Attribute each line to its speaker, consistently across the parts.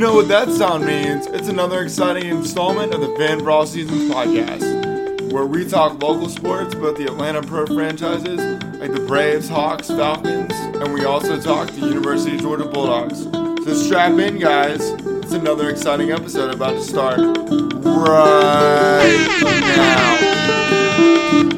Speaker 1: know what that sound means. It's another exciting installment of the Fan for All Seasons podcast, where we talk local sports, both the Atlanta Pro franchises, like the Braves, Hawks, Falcons, and we also talk the University of Georgia Bulldogs. So strap in, guys. It's another exciting episode about to start right now.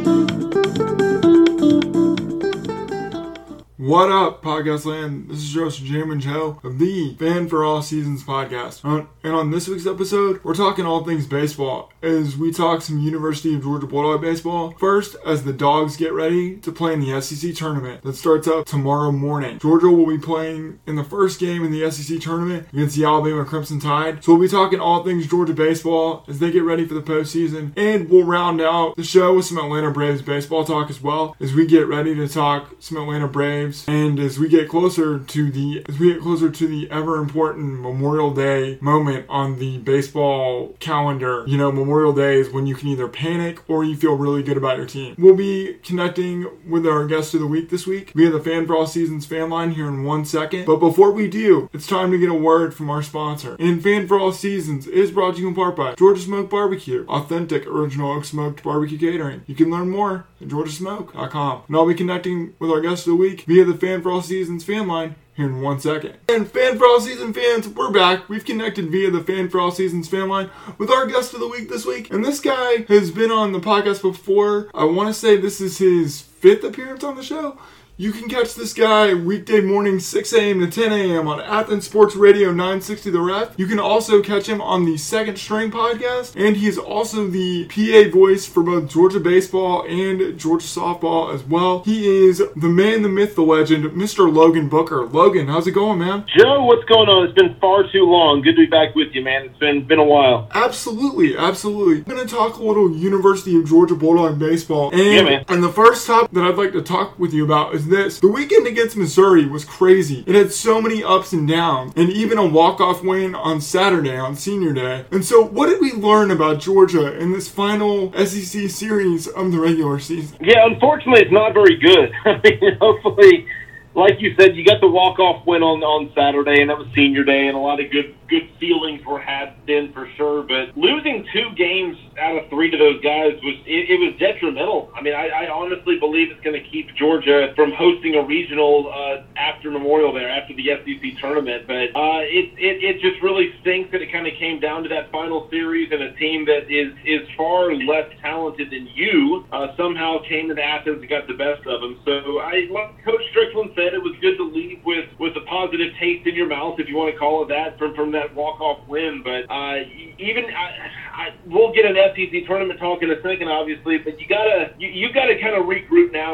Speaker 1: What up, podcast land? This is Joseph Jamin Joe of the Fan for All Seasons podcast. Uh, and on this week's episode, we're talking all things baseball as we talk some University of Georgia Bulldog baseball. First, as the Dogs get ready to play in the SEC tournament that starts up tomorrow morning. Georgia will be playing in the first game in the SEC tournament against the Alabama Crimson Tide. So we'll be talking all things Georgia baseball as they get ready for the postseason. And we'll round out the show with some Atlanta Braves baseball talk as well as we get ready to talk some Atlanta Braves and as we get closer to the as we get closer to the ever important Memorial Day moment on the baseball calendar, you know, Memorial Day is when you can either panic or you feel really good about your team. We'll be connecting with our guest of the week this week via the Fan for All Seasons fan line here in one second. But before we do, it's time to get a word from our sponsor. And Fan for All Seasons is brought to you in part by Georgia Smoke Barbecue, authentic original oak smoked barbecue catering. You can learn more at georgiasmoke.com. And I'll be connecting with our guest of the week via the Fan for All Seasons fan line here in one second. And Fan for All Season fans, we're back. We've connected via the Fan for All Seasons fan line with our guest of the week this week. And this guy has been on the podcast before. I want to say this is his fifth appearance on the show. You can catch this guy weekday morning 6 a.m. to 10 a.m. on Athens Sports Radio 960 The Ref. You can also catch him on the Second String podcast, and he is also the PA voice for both Georgia baseball and Georgia softball as well. He is the man, the myth, the legend, Mr. Logan Booker. Logan, how's it going, man?
Speaker 2: Joe, what's going on? It's been far too long. Good to be back with you, man. It's been been a while.
Speaker 1: Absolutely, absolutely. I'm gonna talk a little University of Georgia Bulldog baseball, and
Speaker 2: Yeah, man.
Speaker 1: and the first topic that I'd like to talk with you about is this: the weekend against Missouri was crazy. It had so many ups and downs, and even a walk-off win on Saturday on Senior Day. And so, what did we learn about Georgia in this final SEC series of the regular season?
Speaker 2: Yeah, unfortunately, it's not very good. I mean, hopefully, like you said, you got the walk off win on on Saturday, and that was Senior Day, and a lot of good good feelings were had then for sure. But losing two games out of three to those guys was it, it was detrimental. I mean, I, I honestly believe it's going to keep Georgia from hosting a regional uh, after Memorial there, after the SEC tournament. But uh, it, it it just really stinks that it kind of came down to that final series, and a team that is is far less talented than you uh, somehow came to Athens and got the best of them. So I, like Coach Strickland said, it was good to leave with with a positive taste in your mouth, if you want to call it that, from from that walk off win. But uh, even I, I, we'll get an SEC tournament talk in a second, obviously. But you gotta you, you gotta kind of regroup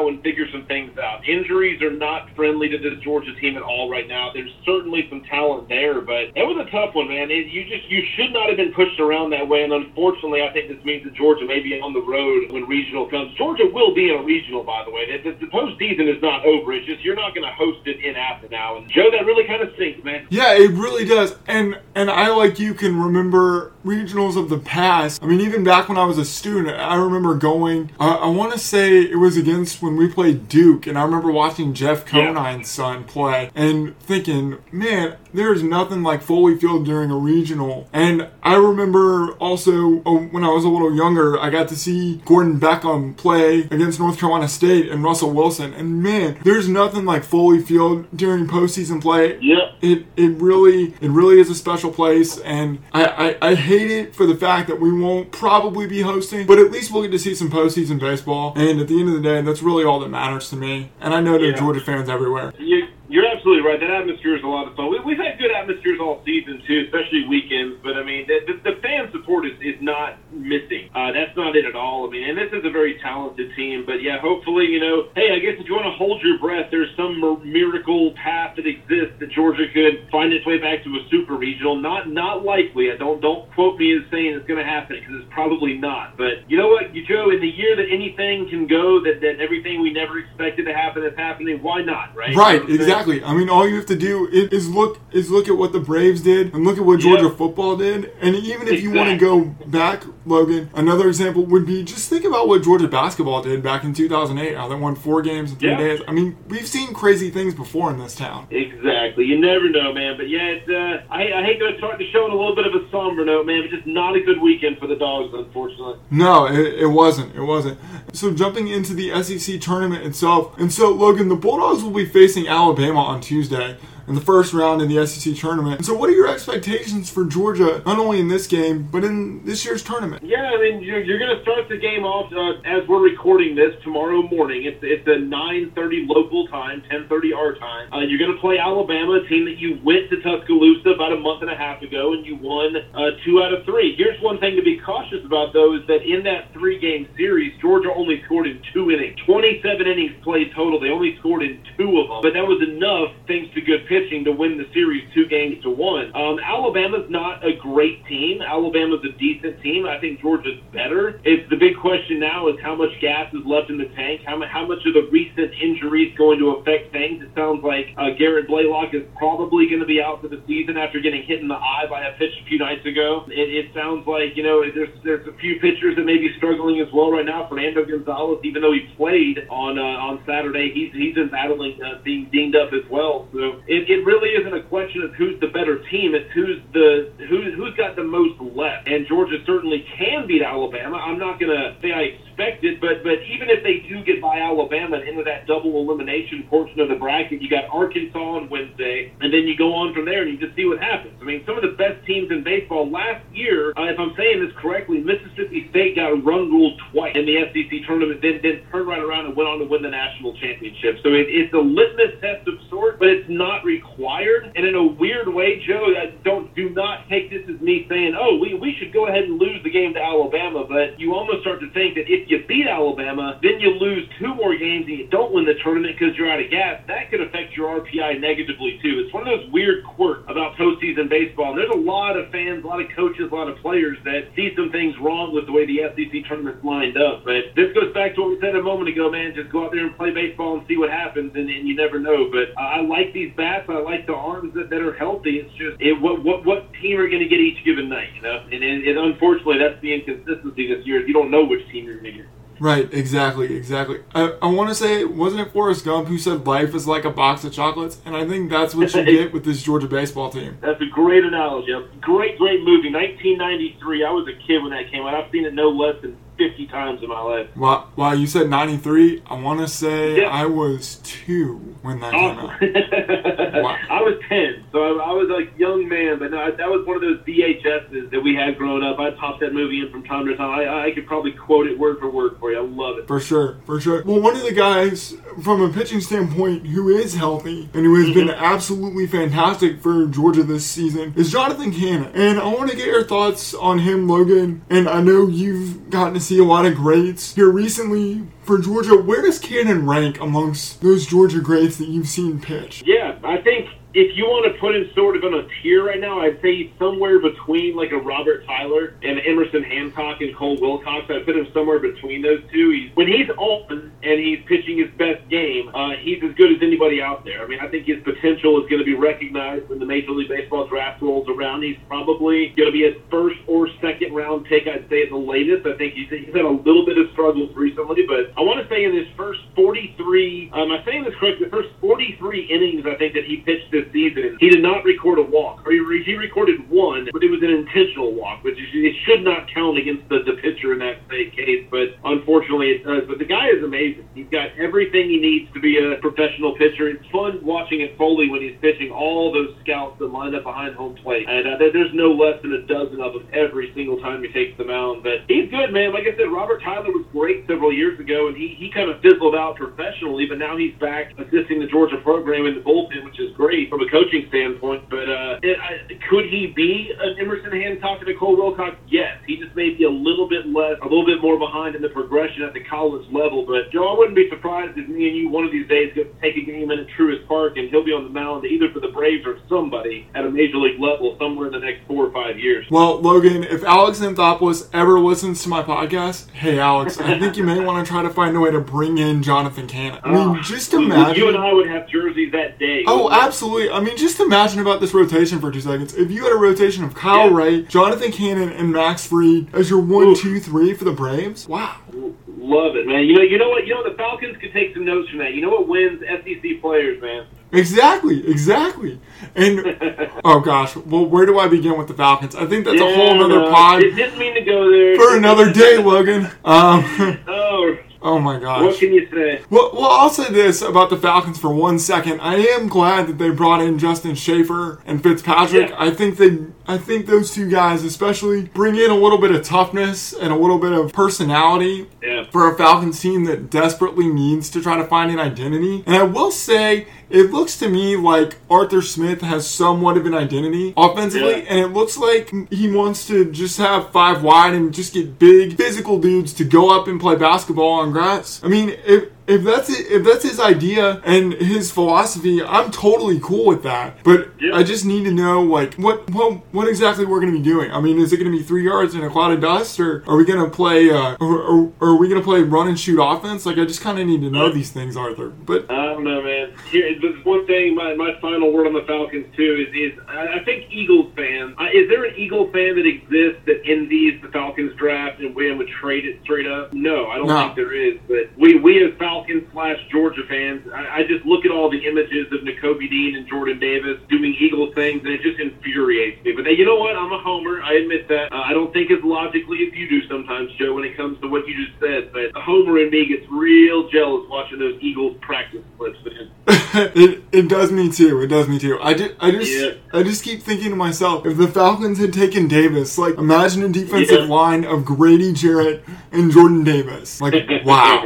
Speaker 2: and figure some things out. Injuries are not friendly to this Georgia team at all right now. There's certainly some talent there, but it was a tough one, man. It, you just you should not have been pushed around that way. And unfortunately, I think this means that Georgia may be on the road when regional comes. Georgia will be in a regional, by the way. The, the, the postseason is not over. It's just you're not going to host it in Athens now. And Joe, that really kind of stinks, man.
Speaker 1: Yeah, it really does. And and I like you can remember regionals of the past. I mean, even back when I was a student, I remember going. Uh, I want to say it was against when we played Duke, and I remember watching Jeff
Speaker 2: Yeah.
Speaker 1: Conine's son play and thinking, man, there's nothing like Foley Field during a regional. And I remember also uh, when I was a little younger, I got to see Gordon Beckham play against North Carolina State and Russell Wilson. And man, there's nothing like Foley Field during postseason play
Speaker 2: Yeah.
Speaker 1: it it really it really is a special place and I, I, I hate it for the fact that we won't probably be hosting but at least we'll get to see some postseason baseball and at the end of the day that's really all that matters to me and I know there are Georgia fans everywhere
Speaker 2: You, you're absolutely right. That atmosphere is a lot of fun. We, we've had good atmospheres all season too, especially weekends. But I mean, the, the fan support is, is not missing. Uh, that's not it at all. I mean, and this is a very talented team. But yeah, hopefully, you know, hey, I guess if you want to hold your breath, there's some miracle path that exists that Georgia could find its way back to a super regional. Not not likely. I don't don't quote me as saying it's going to happen because it's probably not. But you know what, you Joe, in the year that anything can go, that that everything we never expected to happen is happening. Why not? Right.
Speaker 1: right
Speaker 2: You know what I'm saying?
Speaker 1: exactly I mean, all you have to do is, is look is look at what the Braves did and look at what Georgia football did. And even if you want to go back, Logan, another example would be just think about what Georgia basketball did back in 2008. How they won four games in three
Speaker 2: Yeah.
Speaker 1: days. I mean, we've seen crazy things before in this town.
Speaker 2: Exactly. You never know, man. But yeah, it's, uh, I, I hate to start the show on a little bit of a somber note, man. But just not a good weekend for the dogs, unfortunately.
Speaker 1: No, it, it wasn't. It wasn't. So jumping into the SEC tournament itself, and so Logan, the Bulldogs will be facing Alabama on Tuesday in the first round in the SEC tournament. And so, what are your expectations for Georgia, not only in this game but in this year's tournament?
Speaker 2: Yeah, I mean, you're, you're going to start the game off uh, as we're recording this tomorrow morning. It's it's a 9:30 local time, 10:30 our time. Uh, you're going to play Alabama, a team that you went to Tuscaloosa about a month and a half ago, and you won uh, two out of three. Here's one thing to be cautious about, though, is that in that three-game series, Georgia only scored in two innings, 27 innings played total. They only scored in two of them, but that was enough thanks to good pitching to win the series two games to one. Um, Alabama's not a great team. Alabama's a decent team. I think Georgia's better. It's the big question now is how much gas is left in the tank. How, how much of the recent injuries going to affect things? It sounds like uh, Garrett Blaylock is probably going to be out for the season after getting hit in the eye by a pitch a few nights ago. It, it sounds like you know there's there's a few pitchers that may be struggling as well right now. Fernando Gonzalez, even though he played on uh, on Saturday, he's he's been battling uh, being deemed up as well. So it, it really isn't a question of who's the better team. It's who's the who's who's got the most left. And Georgia certainly can beat Alabama. I'm not gonna say I expect but but even if they do get by Alabama and into that double elimination portion of the bracket, you got Arkansas on Wednesday, and then you go on from there and you just see what happens. I mean, some of the best teams in baseball last year, uh, if I'm saying this correctly, Mississippi State got run ruled twice in the SEC tournament, then then turned right around and went on to win the national championship. So it, it's a litmus test of sorts, but it's not required. And in a weird way, Joe, I don't do not take this as me saying, oh, we we should go ahead and lose the game to Alabama, but you almost start to think that if you beat Alabama, then you lose two more games and you don't win the tournament because you're out of gas. That could affect your RPI negatively too. It's one of those weird quirks about postseason baseball. And there's a lot of fans, a lot of coaches, a lot of players that see some things wrong with the way the SEC tournament's lined up. But this goes back to what we said a moment ago, man. Just go out there and play baseball and see what happens, and, and you never know. But I like these bats. I like the arms that, that are healthy. It's just it, what what what team are going to get each given night, you know? And, and, and unfortunately, that's the inconsistency this year. You don't know which team you're going to.
Speaker 1: Right, exactly, exactly. I, I want to say, wasn't it Forrest Gump who said life is like a box of chocolates? And I think that's what you get with this Georgia baseball team.
Speaker 2: That's a great analogy. A great, great movie. 1993. I was a kid when that came out. I've seen it no less than 50 times in my life.
Speaker 1: Wow, wow you said 93. I want to say
Speaker 2: Yeah.
Speaker 1: I was two when that came out. Wow.
Speaker 2: I was 10, so I, I was a young man, but no, that was one of those VHSs that we had growing up. I'd pop that movie in from time to time. I, I could probably quote it word for word for you. I love it.
Speaker 1: For sure, for sure. Well, one of the guys from a pitching standpoint who is healthy and who has been mm-hmm. absolutely fantastic for Georgia this season is Jonathan Cannon. And I want to get your thoughts on him, Logan. And I know you've gotten to see a lot of greats here recently for Georgia. Where does Cannon rank amongst those Georgia greats that you've seen pitch?
Speaker 2: Yeah, I think if you want to put him sort of on a tier right now, I'd say somewhere between like a Robert Tyler and Emerson Hancock and Cole Wilcox. I'd put him somewhere between those two. He's, when he's on and he's pitching his best game, uh, he's as good as anybody out there. I mean, I think his potential is going to be recognized when the Major League Baseball draft rolls around. He's probably going to be a first or second round pick, I'd say at the latest. I think he's, he's had a little bit of struggles recently, but I want to say in his first 43, um, am I saying this correctly? The first 43 innings, I think that he pitched this season, he did not record a walk. Or he, re- he recorded one, but it was an intentional walk, which it should not count against the, the pitcher in that case. But unfortunately, it does. But the guy is amazing. He's got everything he needs to be a professional pitcher. It's fun watching it Foley when he's pitching all those scouts that line up behind home plate, and uh, there's no less than a dozen of them every single time he takes the mound. But he's good, man. Like I said, Robert Tyler was great several years ago, and he he kind of fizzled out professionally, but now he's back assisting the Georgia program in the bullpen, which is great. From a coaching standpoint. But uh, it, I, could he be an Emerson Hancock and Cole Wilcox? Yes. He just may be a little bit less, a little bit more behind in the progression at the college level. But Joe, I wouldn't be surprised if me and you one of these days go take a game in at Truist Park and he'll be on the mound either for the Braves or somebody at a major league level somewhere in the next four or five years.
Speaker 1: Well, Logan, if Alex Anthopoulos ever listens to my podcast, hey Alex, I think you may want to try to find a way to bring in Jonathan Cannon. I mean,
Speaker 2: Uh,
Speaker 1: just imagine.
Speaker 2: You and I would have jerseys that day.
Speaker 1: Oh, absolutely. I mean, just imagine about this rotation for two seconds. If you had a rotation of Kyle
Speaker 2: Yeah.
Speaker 1: Wright, Jonathan Cannon, and Max Fried as your one,
Speaker 2: Oof.
Speaker 1: two, three for the Braves, wow.
Speaker 2: Love it, man. You know, you know what? You know the Falcons could take some notes from that. You know what wins SEC players, man.
Speaker 1: Exactly, exactly. And oh gosh, well, where do I begin with the Falcons? I think that's a whole
Speaker 2: Yeah,
Speaker 1: nother
Speaker 2: no,
Speaker 1: pod
Speaker 2: It didn't mean to go there.
Speaker 1: for another day, Logan. Um,
Speaker 2: Oh,
Speaker 1: oh my gosh.
Speaker 2: what can you say?
Speaker 1: Well, well, I'll say this about the Falcons for one second. I am glad that they brought in Justin Shaffer and Fitzpatrick.
Speaker 2: Yeah.
Speaker 1: I think they, I think those two guys, especially, bring in a little bit of toughness and a little bit of personality
Speaker 2: Yeah.
Speaker 1: for a Falcons team that desperately needs to try to find an identity. And I will say, it looks to me like Arthur Smith has somewhat of an identity offensively,
Speaker 2: Yeah.
Speaker 1: and it looks like he wants to just have five wide and just get big physical dudes to go up and play basketball on grass. I mean, if if that's it, if that's his idea and his philosophy, I'm totally cool with that. But
Speaker 2: Yeah.
Speaker 1: I just need to know like what what what exactly we're going to be doing. I mean, is it going to be three yards in a cloud of dust, or are we going to play uh, or, or, or are we to play run and shoot offense? Like I just kind of need to know these things, Arthur. But
Speaker 2: I don't know, man. Here, there's one thing. My, my final word on the Falcons too is is I think Eagles fans. Uh, is there an Eagle fan that exists that envies the Falcons draft and when would trade it straight up? No, I don't
Speaker 1: No.
Speaker 2: think there is. But we we as Falcons slash Georgia fans, I, I just look at all the images of Nakobe Dean and Jordan Davis doing Eagle things, and it just infuriates me. But you know what? I'm a homer. I admit that. Uh, I don't think as logically as you do sometimes, Joe, when it comes to what you just said. But a homer in me gets real jealous watching those Eagles practice clips. Man.
Speaker 1: it, it does me too. It does me too. I just I just
Speaker 2: Yeah.
Speaker 1: I just keep thinking to myself, if the Falcons had taken Davis, like imagine a defensive
Speaker 2: Yeah.
Speaker 1: line of Grady Jarrett and Jordan Davis. Like wow.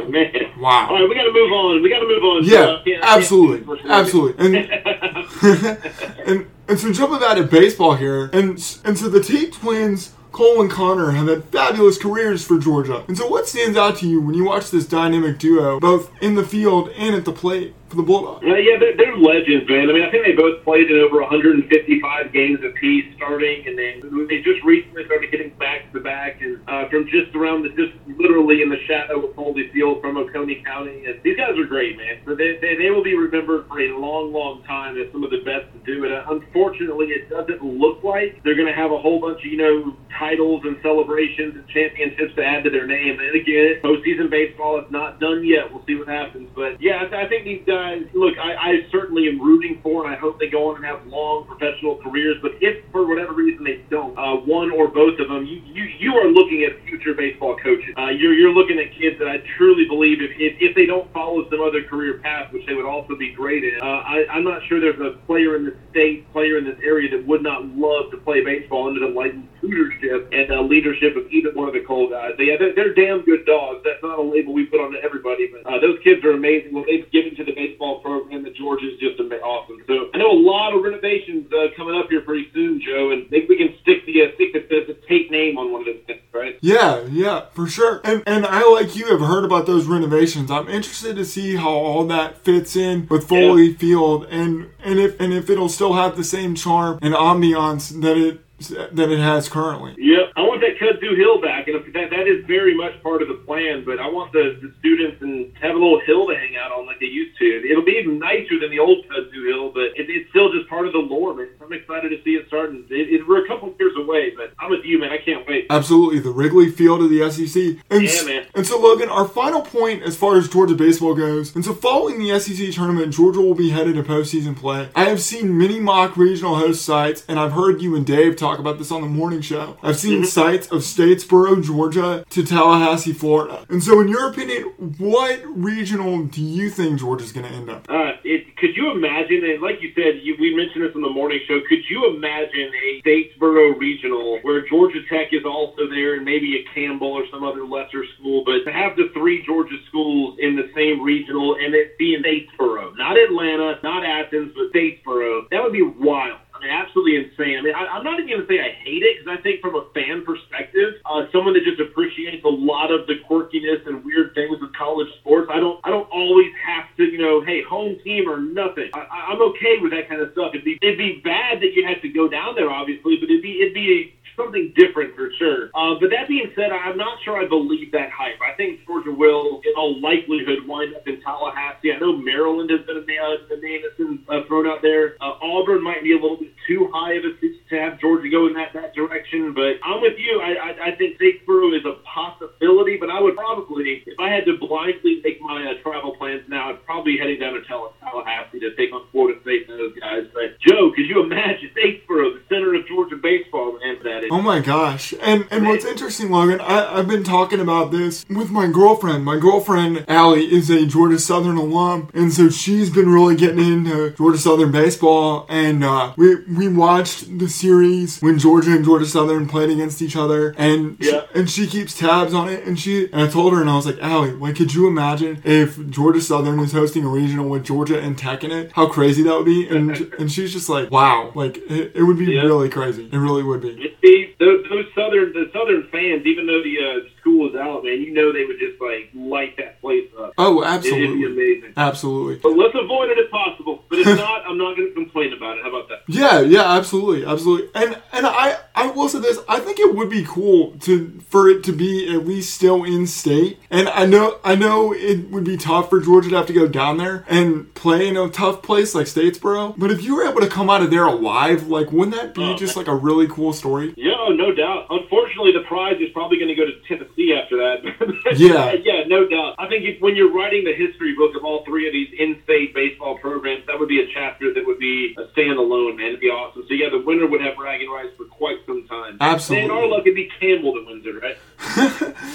Speaker 1: Wow.
Speaker 2: We got to move on. We got to move on.
Speaker 1: Yeah,
Speaker 2: Joe. I can't- I can't
Speaker 1: absolutely, absolutely. And and and so jumping back to baseball here, and and so the Tate twins, Cole and Connor, have had fabulous careers for Georgia. And so, what stands out to you when you watch this dynamic duo, both in the field and at the plate for the Bulldogs?
Speaker 2: Uh, yeah, they're, they're legends, man. I mean, I think they both played in over 155 games apiece starting, and then they just recently started getting back to back, and uh, from just around the, just literally in the shadow of Foley Field from Oconee County. And these guys are great, man. So they, they, they will be remembered for a long, long time as some of the best to do it. Uh, unfortunately, it doesn't look like they're going to have a whole bunch of, you know, titles and celebrations and championships to add to their name. And again, postseason baseball is not done yet. We'll see what happens. But yeah, I, I think these guys, look, I, I certainly am rooting for, and I hope they go on and have long professional careers. But if for whatever reason they don't, uh, one or both of them, you, you, you are looking at future baseball coaches. Uh, you're, you're looking at kids that I truly believe if, if, if they don't follow some other career path, which they would also be great in, uh, I, I'm not sure there's a player in the state, player in this area that would not love to play baseball under the enlightened tutorship and uh, leadership of either one of the Cole guys. They, yeah, they're, they're damn good dogs. That's not a label we put on everybody, but uh, those kids are amazing. What they've given to the baseball program that Georgia is just awesome. So I know a lot of renovations uh, coming up here pretty soon, Joe, and maybe we can stick the uh, stick the, the, Tate name on one of those things, right?
Speaker 1: Yeah, yeah, for sure. And and I like you have heard about those renovations. I'm interested to see how all that fits in with Foley Field and and if and if it'll still have the same charm and ambiance that it that it has currently.
Speaker 2: Yep, I want that kudzu hill back, and that that is very much part of the plan. But I want the, the students and have a little hill to hang out on like they used to. It'll be even nicer than the old kudzu hill, but it, it's still just part of the lore. Man. I'm excited to see it starting. It, it, we're a couple years away, but I'm with you, man. I can't wait.
Speaker 1: Absolutely, the Wrigley Field of the SEC. And,
Speaker 2: Yeah, man.
Speaker 1: and so, Logan, our final point as far as Georgia baseball goes, and so following the SEC tournament, Georgia will be headed to postseason play. I have seen many mock regional host sites, and I've heard you and Dave talk about this on the morning show. I've seen sites of Statesboro, Georgia to Tallahassee, Florida. And so, in your opinion, what regional do you think Georgia's going to end up?
Speaker 2: Uh, it, could you imagine, and like you said, you, we mentioned this on the morning show, could you imagine a Statesboro regional where Georgia Tech is also there and maybe a Campbell or some other lesser school, but to have the three Georgia schools in the same regional and it be in Statesboro, not Atlanta, not Athens, but Statesboro. That would be wild. Absolutely insane. I mean, I, I'm not even going to say I hate it because I think from a fan perspective, uh, someone that just appreciates a lot of the quirkiness and weird things of college sports, I don't, I don't always have to, you know, hey, home team or nothing. I, I'm okay with that kind of stuff. It'd be, it'd be bad that you had to go down there, obviously, but it'd be, it'd be a something different for sure. Uh, but that being said, I'm not sure I believe that hype. I think Georgia will, in all likelihood, wind up in Tallahassee. I know Maryland has been a a name that's been uh, thrown out there. Uh, Auburn might be a little too high of a to have Georgia go in that, that direction. But I'm with you. I, I, I think Statesboro is a possibility, but I would probably, if I had to blindly make my uh, travel plans now, I'd probably be heading down to Tallahassee to take on Florida State and those guys. But Joe, could you imagine Statesboro, the center of Georgia baseball, man? Is.
Speaker 1: Oh my gosh. And and what's interesting, Logan, I, I've been talking about this with my girlfriend. My girlfriend, Allie, is a Georgia Southern alum. And so she's been really getting into Georgia Southern baseball. And uh, we we watched the series when Georgia and Georgia Southern played against each other. And she,
Speaker 2: Yeah.
Speaker 1: and she keeps tabs on it. And she and I told her and I was like, Allie, like could you imagine if Georgia Southern is hosting a regional with Georgia and Tech in it? How crazy that would be. And and she's just like, wow, like it, it would be
Speaker 2: Yeah.
Speaker 1: really crazy. It really would be.
Speaker 2: Those southern the southern fans, even though the uh, school is out, man, you know they would just like light that place up.
Speaker 1: Oh,
Speaker 2: It, it'd be
Speaker 1: absolutely.
Speaker 2: amazing.
Speaker 1: Absolutely.
Speaker 2: But let's avoid it if possible. But if not, I'm not going to complain about it. How about that?
Speaker 1: Yeah, yeah, absolutely, absolutely. And and I I will say this, I think it would be cool to for it to be at least still in state. And I know I know it would be tough for Georgia to have to go down there and play in a tough place like Statesboro. But if you were able to come out of there alive, like wouldn't that be
Speaker 2: Oh,
Speaker 1: just like a really cool story?
Speaker 2: Yeah, no doubt. Unfortunately, the prize is probably going to go to Tennessee after that.
Speaker 1: Yeah.
Speaker 2: yeah, no doubt. I think if, when you're writing the history book of all three of these in-state baseball programs, that would be a chapter that would be a standalone, man. It'd be awesome. So yeah, the winner would have bragging rights for quite some time.
Speaker 1: Absolutely.
Speaker 2: And our luck, it'd be Campbell that wins it, right?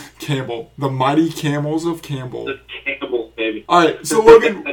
Speaker 1: Campbell, the mighty camels of Campbell.
Speaker 2: The Campbell, baby.
Speaker 1: All right, so Logan,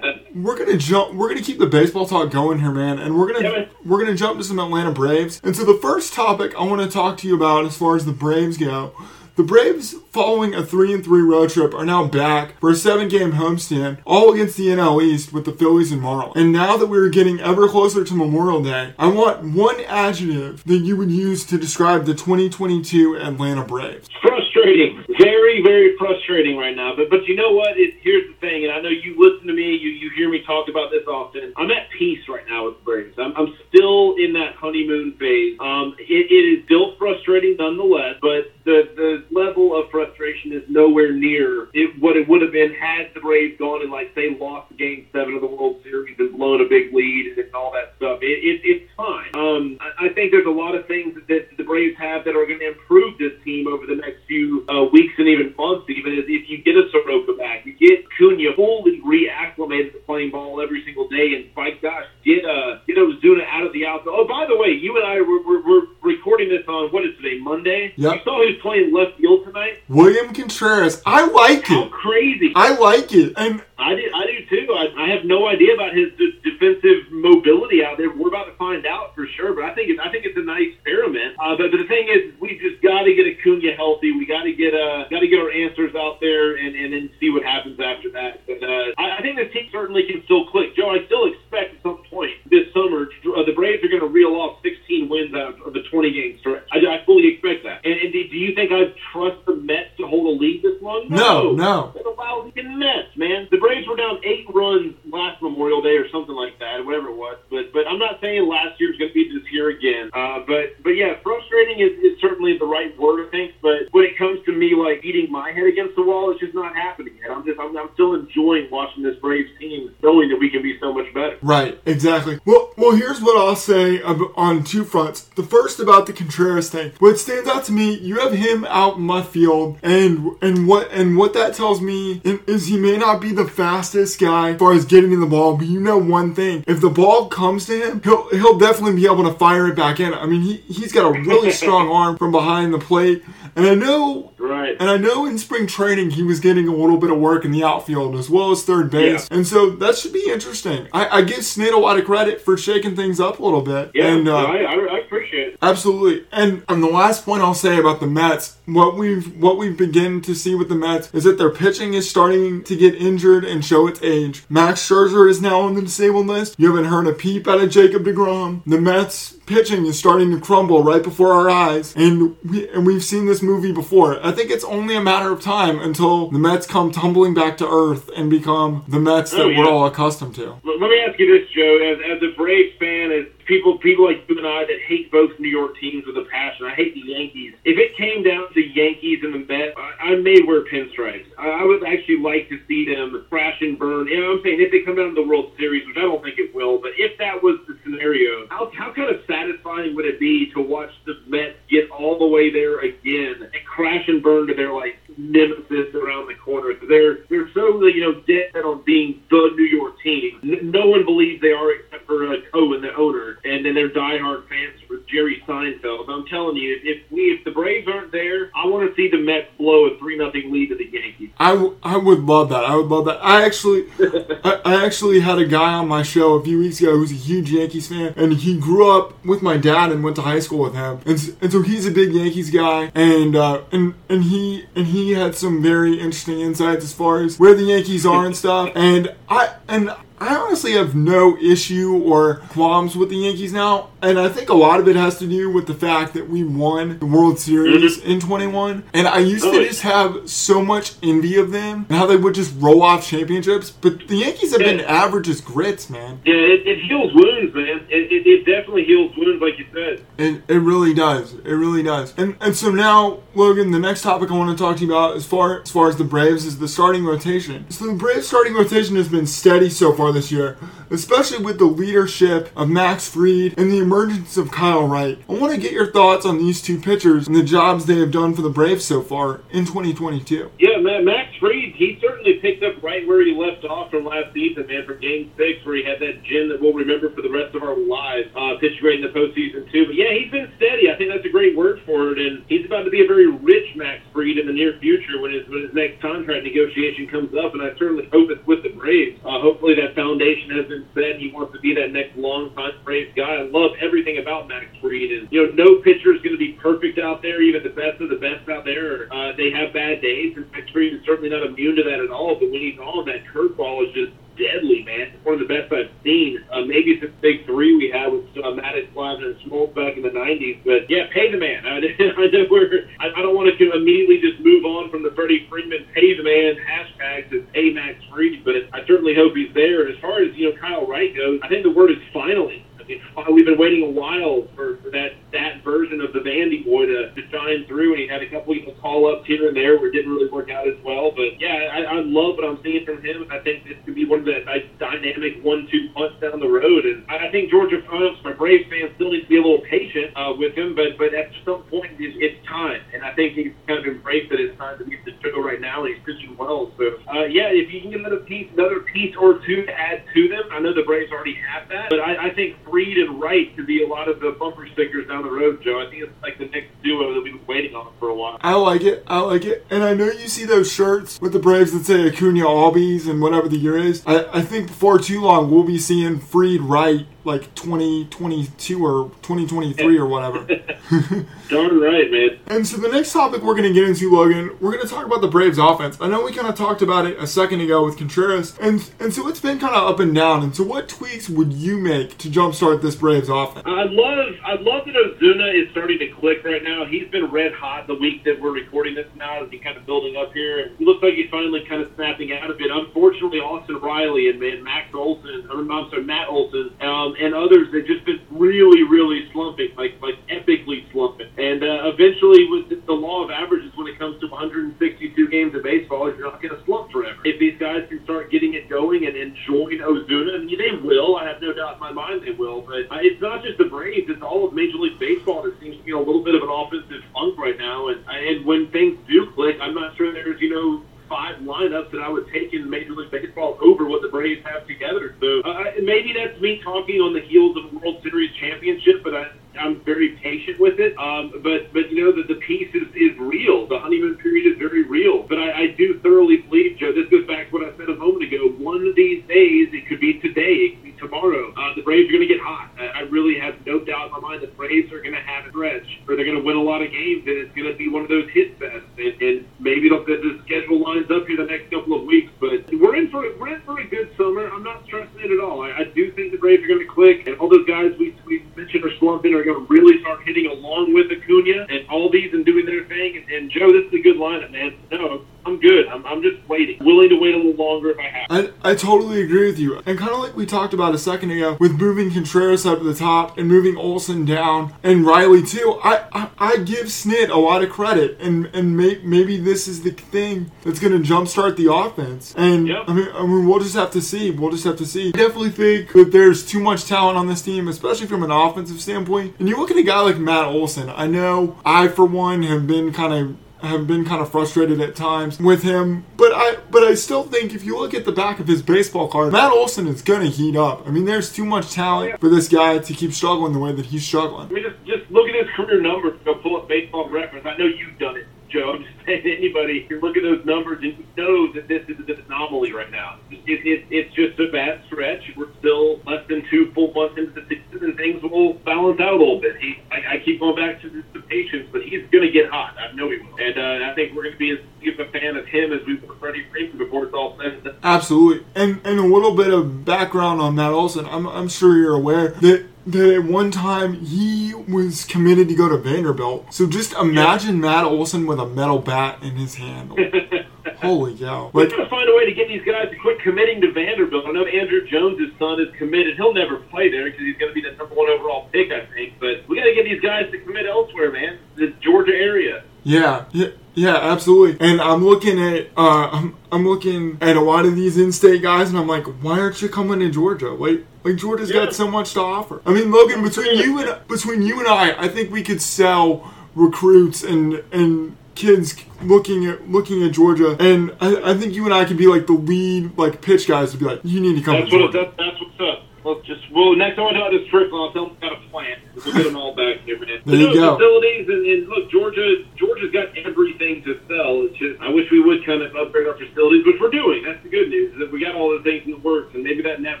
Speaker 1: we're gonna jump. We're gonna keep the baseball talk going here, man, and we're gonna
Speaker 2: Yeah,
Speaker 1: we're gonna jump to some Atlanta Braves. And so the first topic I want to talk to you about, as far as the Braves go, the Braves, following a three and three road trip, are now back for a seven game homestand, all against the NL East with the Phillies and Marlins. And now that we're getting ever closer to Memorial Day, I want one adjective that you would use to describe the 2022 Atlanta Braves.
Speaker 2: frustrating, very, very frustrating right now. But but you know what? It, here's the thing, and I know you listen to me, you you hear me talk about this often. I'm at peace right now with the Braves. I'm, I'm still in that honeymoon phase. Um, it, it is still frustrating nonetheless, but the the level of frustration is nowhere near it, what it would have been had the Braves gone and like say lost Game Seven of the World Series and blown a big lead and all that stuff. It, it, it's fine. Um, I, I think there's a lot of things that the Braves have that are going to improve this team over the next few uh, weeks and even months. Even if if you get a Soroka back, you get Acuna fully reacclimated to playing ball every single day, and by gosh, get uh get Ozuna out of the outfield. Oh, by the way, you and I were, were, were recording this on what is today Monday.
Speaker 1: Yep.
Speaker 2: You saw who's playing left field tonight.
Speaker 1: William Contreras, I like
Speaker 2: How
Speaker 1: it.
Speaker 2: crazy!
Speaker 1: I like it, and
Speaker 2: I do, I do too. I, I have no idea about his de- defensive mobility out there. We're about to find out for sure, but I think it's, I think it's a nice experiment. Uh, but, but the thing is, we just got to get Acuna healthy. We got to get uh, got to get our answers out there, and, then see what happens after that. But uh, I, I think this team certainly can still click. Joe, I still expect at some point this summer uh, the Braves are going to reel off 16 wins out of the 20 game stretch. I, I fully expect that. And, and do do you think I trust the Mets to hold a lead this long?
Speaker 1: No, no.
Speaker 2: They're the lousy Mets, man. The Braves were down eight runs last Memorial Day or something like that, whatever it was. But but I'm not saying last year's going to be this year again. Uh, but but yeah, frustrating is, certainly the right word, I think. But when it comes to me like beating my head against the wall, it's just not happening yet. I'm just I'm, I'm still enjoying watching this Braves team, knowing that we can be so much better.
Speaker 1: Right, exactly. Well, well, here's what I'll say on two fronts. The first about the Contreras thing. What stands out to me, you have him out in left field, and and what and what that tells me is he may not be the fastest guy as far as getting in the ball, but you know one thing: if the ball comes to him, he'll he'll definitely be able to fire it back in. I mean, he he's got a really strong arm from behind the plate, and I know
Speaker 2: Right.
Speaker 1: and I know in spring training he was getting a little bit of work in the outfield as well as third base. And so that should be interesting. I, I give Snit a lot of credit for shaking things up a little bit.
Speaker 2: Yeah,
Speaker 1: and uh,
Speaker 2: no, I, I, I it.
Speaker 1: Absolutely. And and the last point I'll say about the Mets, what we've what we've begin to see with the Mets is that their pitching is starting to get injured and show its age. Max Scherzer is now on the disabled list. You haven't heard a peep out of Jacob DeGrom. The Mets pitching is starting to crumble right before our eyes, and we and we've seen this movie before. I think it's only a matter of time until the Mets come tumbling back to earth and become the Mets oh, that
Speaker 2: Oh, yeah.
Speaker 1: we're all accustomed to.
Speaker 2: Let let me ask you this, Joe. As, as a Braves fan, as people people like you and I that hate both New York teams with a passion, I hate the Yankees. If it came down to the Yankees and the Mets, I, I may wear pinstripes. I, I would actually like to see them crash and burn. You know what I'm saying? If they come down to the World Series, which I don't think it will, but if that was the scenario, how, how kind of satisfying would it be to watch the Mets get all the way there again and crash and burn to their like nemesis around the corner? They're they're so you know dead on being the New York team. No one believes they are except for uh, Cohen, the owner, and then they're diehard fans for Jerry Seinfeld. I'm telling you, if we if the Braves aren't there, I want to see the Mets blow a three nothing lead to the Yankees.
Speaker 1: I, w- I would love that. I would love that. I actually I, I actually had a guy on my show a few weeks ago who's a huge Yankees fan, and he grew up with my dad and went to high school with him, and, and so he's a big Yankees guy, and uh, and and he and he had some very interesting insights as far as where the Yankees are and stuff, and I and. I honestly have no issue or qualms with the Yankees now, and I think a lot of it has to do with the fact that we won the World Series mm-hmm. in 21. And I used
Speaker 2: Oh,
Speaker 1: to just have so much envy of them and how they would just roll off championships, but the Yankees have been average as grits, man.
Speaker 2: Yeah, it, it heals wounds, man. It, it, it definitely heals wounds, like you said.
Speaker 1: It, it really does. It really does. And and so now, Logan, the next topic I want to talk to you about as far as far as the Braves is the starting rotation. So the Braves starting rotation has been steady so far this year, especially with the leadership of Max Fried and the emergence of Kyle Wright. I want to get your thoughts on these two pitchers and the jobs they have done for the Braves so far in 2022.
Speaker 2: Yeah, Ma- Max Fried, he certainly picked up right where he left off from last season, man, from Game 6, where he had that gin that we'll remember for the rest of our lives, uh, pitched great in the postseason, too. But yeah, he's been steady. I think that's a great word for it, and he's about to be a very rich Max Fried in the near future when his, when his next contract negotiation comes up, and I certainly hope it's with the Braves. Uh, hopefully that foundation has been set. He wants to be that next long-time Braves guy. I love everything about Max Fried, and, you know, no pitcher is going to be perfect out there, even the best of the best out there. Uh, they have bad days, and Max Fried is certainly not immune to that at all, but when he's on, that curveball is just deadly, man. It's one of the best I've seen. Uh, maybe since Big Three we had with uh, Maddux, Glavine, and Smoltz back in the '90s. But yeah, pay the man. I, I know we're. I, I don't want to immediately just move on from the Freddie Freeman pay the man hashtag to pay Max Fried, but I certainly hope he's there. As far as you know, Kyle Wright goes, I think the word is finally. I mean, we've been waiting a while for, for that that version of the Vandy boy to, to shine through, and he had a couple of call ups here and there where it didn't really work out as well. But yeah, I, I love what I'm seeing from him, and I think this could be one of the nice dynamic one-two punch down the road. And I, I think Georgia fans, my Braves fans, still need to be a little patient uh, with him, but but at some point it's, it's time, and I think he's kind of embraced that it's time to get the show right now, and he's pitching well. So uh, yeah, if you can get another piece, another piece or two to add to them, I know the Braves already have that, but I, I think Fried and Wright could be a lot of the bumper stickers down the road, Joe. I think it's like the next duo that we've been waiting on for a while.
Speaker 1: I like it. I like it. And I know you see those shirts with the Braves that say Acuna Albies and whatever the year is. I, I think before too long we'll be seeing Fried Wright like 2022 or 2023 or whatever.
Speaker 2: Darn right, man.
Speaker 1: And so the next topic we're going to get into, Logan, we're going to talk about the Braves offense. I know we kind of talked about it a second ago with Contreras, and and so it's been kind of up and down. And so what tweaks would you make to jumpstart this Braves offense?
Speaker 2: I love I love that Ozuna is starting to click right now. He's been red hot the week that we're recording this now as he kind of building up here. And he looks like he's finally kind of snapping out of it. Unfortunately, Austin Riley and, and Max Olson, or I'm sorry, Matt Olson, um, and others have just been really, really slumping, like like epically slumping. And uh, eventually, with the, law of averages when it comes to 162 games of baseball, you're not going to slump forever. If these guys can start getting it going and enjoying Ozuna, and they will, I have no doubt in my mind they will. But uh, it's not just the Braves; it's all of Major League Baseball that seems to be a little bit of an offensive funk right now. And and when things do click, I'm not sure there's you know five lineups that I would take in Major League Baseball over what the Braves have together. So uh, maybe that's me talking on the heels of a World Series championship, but I, I'm very patient with it. Um, but but you know that the piece is, is real. The honeymoon period is very real. But I, I do thoroughly believe, Joe. This goes back to what I said a moment ago. One of these days, it could be today, it could be tomorrow. Uh, the Braves are going to get hot. I, really have no doubt in my mind. The Braves are going to have a stretch, or they're going to win a lot of games, and it's going to be one of those hit fests. And, and maybe the, the schedule lines up here the next couple of weeks. But we're in for we're in for a good summer. I'm not stressing it at all. I, I do think the Braves are going to click, and all those guys we we mentioned are slumping are going to really start hitting along with Acuna and all these and doing their thing. And, and Joe, this is a good lineup, man. No, I'm good. I'm, I'm just waiting. Willing to wait a little longer if I have.
Speaker 1: I, I totally agree with you. And kind of like we talked about a second ago with moving Contreras up to the top and moving Olson down and Riley too, I, I, I give Snit a lot of credit. And, and may, maybe this is the thing that's going to jumpstart the offense. And
Speaker 2: Yep.
Speaker 1: I, mean, I mean, we'll just have to see. We'll just have to see. I definitely think that there's too much talent on this team, especially from an offensive standpoint. And you look at a guy like Matt Olson. I know I, for one, have been kind of have been kind of frustrated at times with him, but I but I still think if you look at the back of his baseball card, Matt Olson is gonna heat up. I mean, there's too much talent for this guy to keep struggling the way that he's struggling.
Speaker 2: I mean, just just look at his career numbers. Go pull up baseball reference. I know you've done it, Joe. I'm just saying to anybody, you look at those numbers and you know that this is an anomaly right now. It, it, it's just a bad stretch. We're still less than two full months into the season, and things will balance out a little bit. He, I, I keep going back to the, the patience, but he's going to get hot. I know he will, and uh, I think we're going to be as big a fan of him as we were Freddie Freeman before it's all said and done.
Speaker 1: Absolutely. And and a little bit of background on Matt Olson. I'm I'm sure you're aware that that at one time he was committed to go to Vanderbilt. So just imagine Matt Olson with a metal bat in his hand. Holy cow.
Speaker 2: We're
Speaker 1: Like
Speaker 2: trying to find a way to get these guys to quit committing to Vanderbilt. I know Andruw Jones' son is committed. He'll never play there because he's going to be the number one overall pick, I think. But we got to get these guys to commit elsewhere, man. The Georgia area.
Speaker 1: Yeah, yeah, yeah, absolutely. And I'm looking at uh, I'm I'm looking at a lot of these in-state guys, and I'm like, why aren't you coming to Georgia? Like, like Georgia's
Speaker 2: Yeah.
Speaker 1: got so much to offer. I mean, Logan, between you and between you and I, I think we could sell recruits and and kids looking at looking at Georgia, and I, I think you and I could be like the lead like pitch guys to be like, you need to come
Speaker 2: That's
Speaker 1: to
Speaker 2: what.
Speaker 1: Georgia.
Speaker 2: That's, that's what's up. Let's just. Well, next time I talk to Strickland, I'll tell him got a plan. We'll get them all back here, man.
Speaker 1: There you go.
Speaker 2: Facilities and, and look, Georgia. Georgia's got everything to sell. It's just I wish we would kind of upgrade our facilities, which we're doing. That's the good news. Is that we got all the things in the works, and maybe that net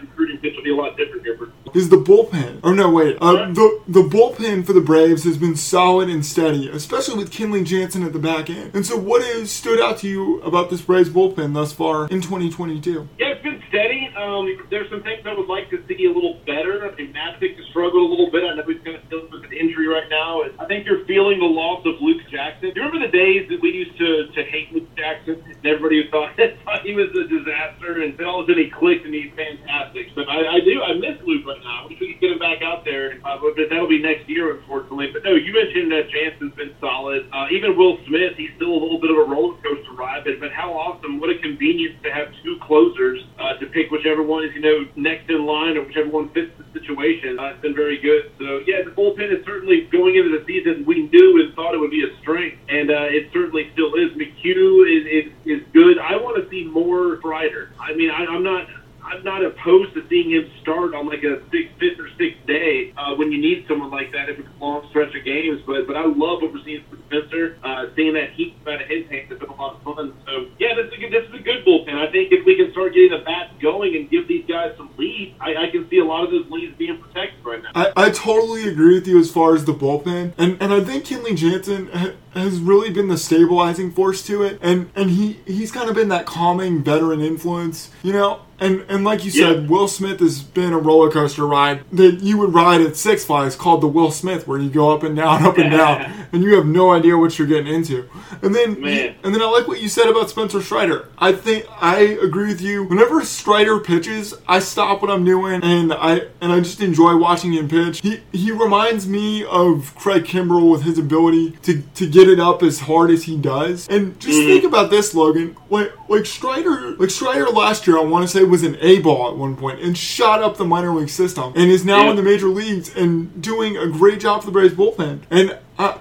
Speaker 2: recruiting pitch will be a lot different here.
Speaker 1: Is the bullpen. Oh no, wait. Uh, the the bullpen for the Braves has been solid and steady, especially with Kenley Jansen at the back end. And so, what has stood out to you about this Braves bullpen thus far in 2022?
Speaker 2: Yeah, it's been steady. Um, there's some things I would like to see a little better. I think Matzek has struggled a little bit. I know he's going to deal with an injury right now. I think you're feeling the loss of Luke Jackson. Do you remember the days that we used to, to hate Luke Jackson? And everybody thought, thought he was a disaster, and then all of a sudden he clicked and he's fantastic. But I, I do, I miss Luke right now. I wish we could get him back out there, uh, but that'll be next year, unfortunately. But no, you mentioned that Jansen's been solid. Uh, even Will Smith, he's still a little bit of a roller coaster ride, but how awesome, what a convenience to have two closers uh, to pick whichever one is, you know, next in line or whichever one fits the situation. Uh, it's been very good. So, yeah, the bullpen is certainly going into the season. We knew and thought it would be a strength, and uh, it certainly still is. McHugh is, is, is good. I want to see more Strider. I mean, I, I'm not. I'm not opposed to seeing him start on like a sixth, fifth, or sixth day uh, when you need someone like that if it's a long stretch of games. But but I love what we're seeing from Spencer. Uh, seeing that heat out of his hands has been a lot of fun. So yeah, this is a good, this is a good bullpen. I think if we can start getting the bats going and give these guys some leads, I, I can see a lot of those leads being protected right now.
Speaker 1: I, totally agree with you as far as the bullpen, and and I think Kenley Jansen ha- has really been the stabilizing force to it, and and he he's kind of been that calming veteran influence, you know. And and like you said,
Speaker 2: Yeah.
Speaker 1: Will Smith has been a roller coaster ride that you would ride at Six Flags called the Will Smith, where you go up and down, up and down, and you have no idea what you're getting into. And then
Speaker 2: Man.
Speaker 1: and then I like what you said about Spencer Strider. I think I agree with you. Whenever Strider pitches, I stop what I'm doing and I and I just enjoy watching him pitch. He he reminds me of Craig Kimbrel with his ability to, to get it up as hard as he does. And just mm-hmm. think about this, Logan. Like like Strider like Strider last year I want to say was an A ball at one point and shot up the minor league system and is now
Speaker 2: Yeah.
Speaker 1: in the major leagues and doing a great job for the Braves bullpen. And I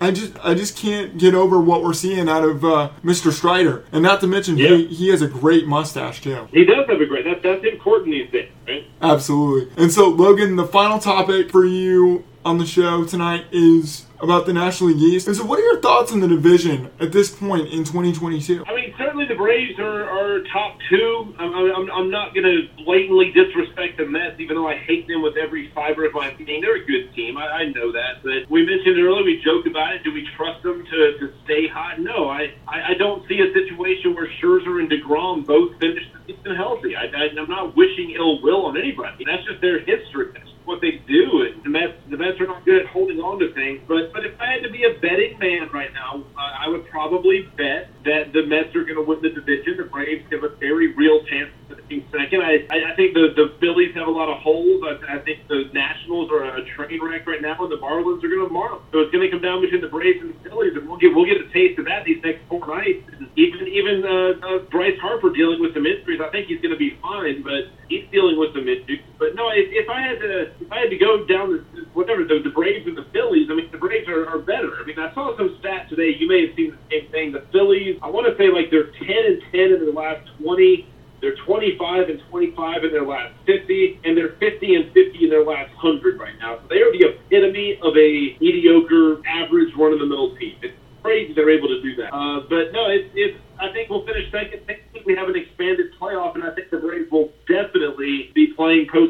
Speaker 1: I just I just can't get over what we're seeing out of uh, Mr. Strider, and not to mention
Speaker 2: Yeah.
Speaker 1: he, he has a great mustache too.
Speaker 2: He does have a great. That, that's important these days, right?
Speaker 1: Absolutely. And so Logan, the final topic for you on the show tonight is about the National League East. And so, what are your thoughts on the division at this point in 2022?
Speaker 2: I mean, certainly the Braves are, are top two. I'm, I'm, I'm not going to blatantly disrespect the Mets, even though I hate them with every fiber of my being. They're a good team. I, I know that. But we mentioned earlier, we joked about it. Do we trust them to, to stay hot? No, I, I, I don't see a situation where Scherzer and DeGrom both finish the season healthy. I, I, I'm not wishing ill will on anybody. That's just their history. That's what they do. And the Mets, the Mets are not good at holding on to things. But but if I had to be a betting man right now, uh, I would probably bet that the Mets are going to win the division. The Braves have a very real chance of being second. I, I, I think the the Phillies have a lot of holes. I, I think the Nationals are a train wreck right now, and the Marlins are going to them. So it's going to come down between the Braves and the Phillies, and we'll get we'll get a taste of that these next four nights. Even even uh, uh, Bryce Harper dealing with some injuries. I think he's going to be fine, but he's dealing with some injuries. But no, if, if I had to if I had to go down the whatever the, the Braves and the Phillies, I mean the Braves are, are better. I mean I saw some stats today. You may have seen the same thing. The Phillies, I want to say like they're ten and ten in their last twenty. They're 25 and 25 in their last 50, and they're 50 and 50 in their last 100 right now. So they are the epitome of a mediocre, average, run-of-the-mill team. It's crazy they're able to do that. Uh, but no, it's, it's. I think we'll finish second. I think we have an expanded playoff, and I think the Braves will definitely be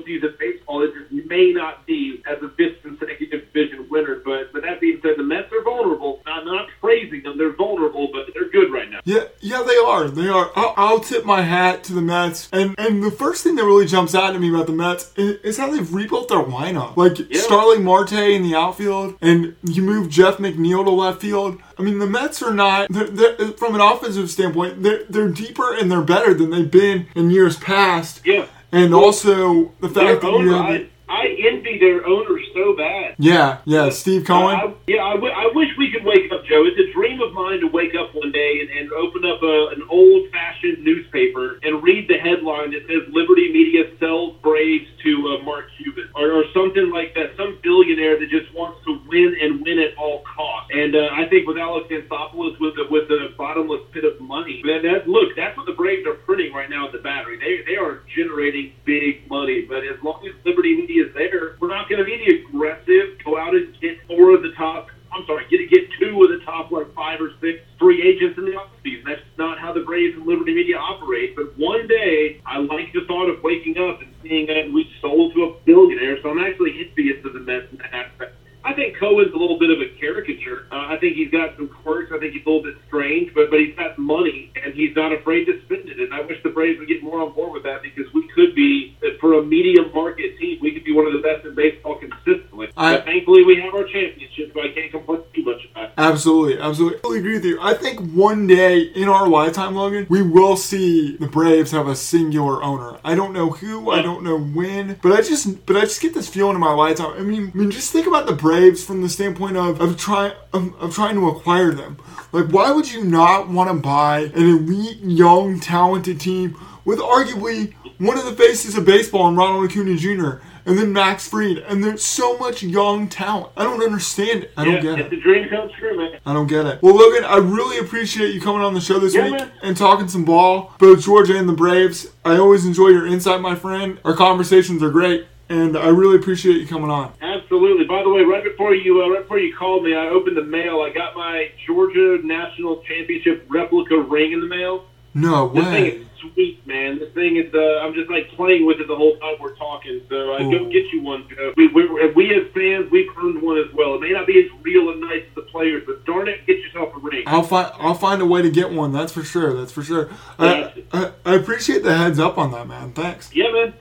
Speaker 2: playing postseason baseball. It just may not be as a fifth consecutive division winner. But but that being said, the Mets are vulnerable. I'm not praising them; they're vulnerable, but they're good right now.
Speaker 1: Yeah, yeah, they are. They are. I'll, I'll tip my hat to the Mets. And and the first thing that really jumps out at me about the Mets is, is how they've rebuilt their lineup. Like
Speaker 2: Yeah.
Speaker 1: Starling Marte in the outfield, and you move Jeff McNeil to left field. I mean, the Mets are not. They're, they're, from an offensive standpoint, they're they're deeper and they're better than they've been in years past.
Speaker 2: Yeah.
Speaker 1: And also the fact that you have.
Speaker 2: I, I envy their owner so bad.
Speaker 1: yeah, yeah, Steve Cohen.
Speaker 2: I, I, yeah, I, w- I wish we could wake up, Joe. It's a dream of mine to wake up one day and, and open up a, an old-fashioned newspaper and read the headline that says "Liberty Media sells Braves to uh, Mark Cuban" or, or something like that. Some billionaire that just wants to win and win at all costs. And uh, I think with Alex Anthopoulos with the, with the bottomless pit of money, that, that look, that's what the Braves are printing right now at the Battery. They they are generating big money, but as long as Liberty Media is there, we're not going to be the aggressive, go out and get four of the top. I'm sorry, get get two of the top like five or six free agents in the offseason. That's not how the Braves and Liberty Media operate. But one day, I like the thought of waking up and seeing that we sold to a billionaire. So I'm actually envious of the Mets in that. I think Cohen's a little bit of a caricature. Uh, I think he's got some quirks. I think he's a little bit strange, but but he's got money and he's not afraid to spend it. And I wish the Braves would get more on board with that because we could be, for a medium market team, we could be one of the best in baseball consistently.
Speaker 1: I-
Speaker 2: but thankfully, we have our championship, so I can't complain too much about it.
Speaker 1: Absolutely, absolutely. I totally agree with you. I think one day in our lifetime, Logan, we will see the Braves have a singular owner. I don't know who, I don't know when, but I just, but I just get this feeling in my lifetime. I mean, I mean, just think about the Braves from the standpoint of of trying of, of trying to acquire them. Like, why would you not want to buy an elite, young, talented team with arguably one of the faces of baseball in Ronald Acuna Jr. and then Max Fried, and there's so much young talent. I don't understand it. I don't
Speaker 2: yeah,
Speaker 1: get
Speaker 2: it's
Speaker 1: it.
Speaker 2: a dream come true, man.
Speaker 1: I don't get it. Well, Logan, I really appreciate you coming on the show this
Speaker 2: Yeah,
Speaker 1: week
Speaker 2: man.
Speaker 1: and talking some ball, both Georgia and the Braves. I always enjoy your insight, my friend. Our conversations are great, and I really appreciate you coming on.
Speaker 2: By the way, right before you uh, right before you called me, I opened the mail. I got my Georgia National Championship replica ring in the mail.
Speaker 1: No
Speaker 2: This thing is sweet, man. This thing is. Uh, I'm just like playing with it the whole time we're talking. So I go get you one. Joe. We, we, we as fans, we've earned one as well. It may not be as real and nice as the players, but darn it, get yourself a ring.
Speaker 1: I'll find I'll find a way to get one. That's for sure. That's for sure. I, I, I appreciate the heads up on that, man. Thanks.
Speaker 2: Yeah, man.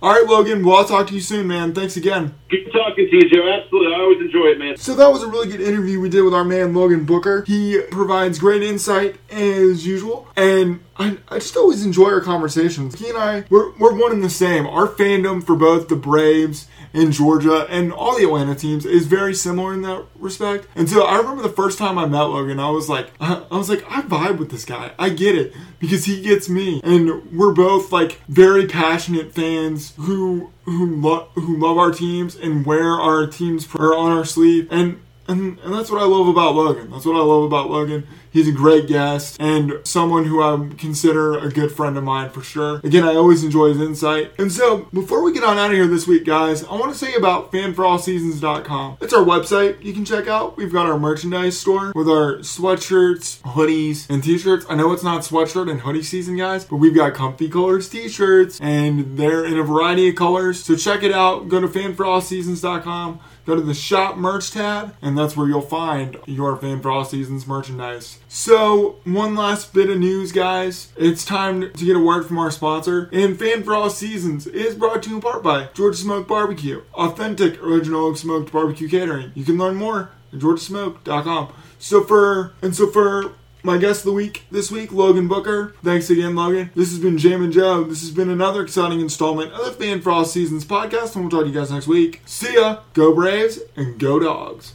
Speaker 1: All right, Logan. Well, I'll talk to you soon, man. Thanks again.
Speaker 2: Good talking to you, Joe. Absolutely. I always enjoy it, man.
Speaker 1: So that was a really good interview we did with our man Logan Booker. He provides great insight as usual, and I, I just always enjoy our conversations. He and I, we're, we're one and the same. Our fandom for both the Braves and Georgia and all the Atlanta teams is very similar in that respect. And so I remember the first time I met Logan, I was like, I, I was like, I vibe with this guy. I get it because he gets me, and we're both like very passionate fans who who love who love our teams and wear our teams are on our sleeve and. And, and that's what I love about Logan. That's what I love about Logan. He's a great guest and someone who I consider a good friend of mine for sure. Again, I always enjoy his insight. And so, before we get on out of here this week, guys, I want to say about fanforallseasons.com. It's our website you can check out. We've got our merchandise store with our sweatshirts, hoodies, and t-shirts. I know it's not sweatshirt and hoodie season, guys, but we've got comfy colors t-shirts and they're in a variety of colors. So check it out. Go to fanforallseasons.com go to the shop merch tab, and that's where you'll find your Fan for All Seasons merchandise. So, one last bit of news, guys. It's time to get a word from our sponsor. And Fan for All Seasons is brought to you in part by Georgia Smoke Barbecue, authentic original smoked barbecue catering. You can learn more at georgiasmoke.com. So for and so for my guest of the week this week, Logan Booker. Thanks again, Logan. This has been Jam and Joe. This has been another exciting installment of the Fan for All Seasons podcast, and we'll talk to you guys next week. See ya. Go Braves and go Dogs.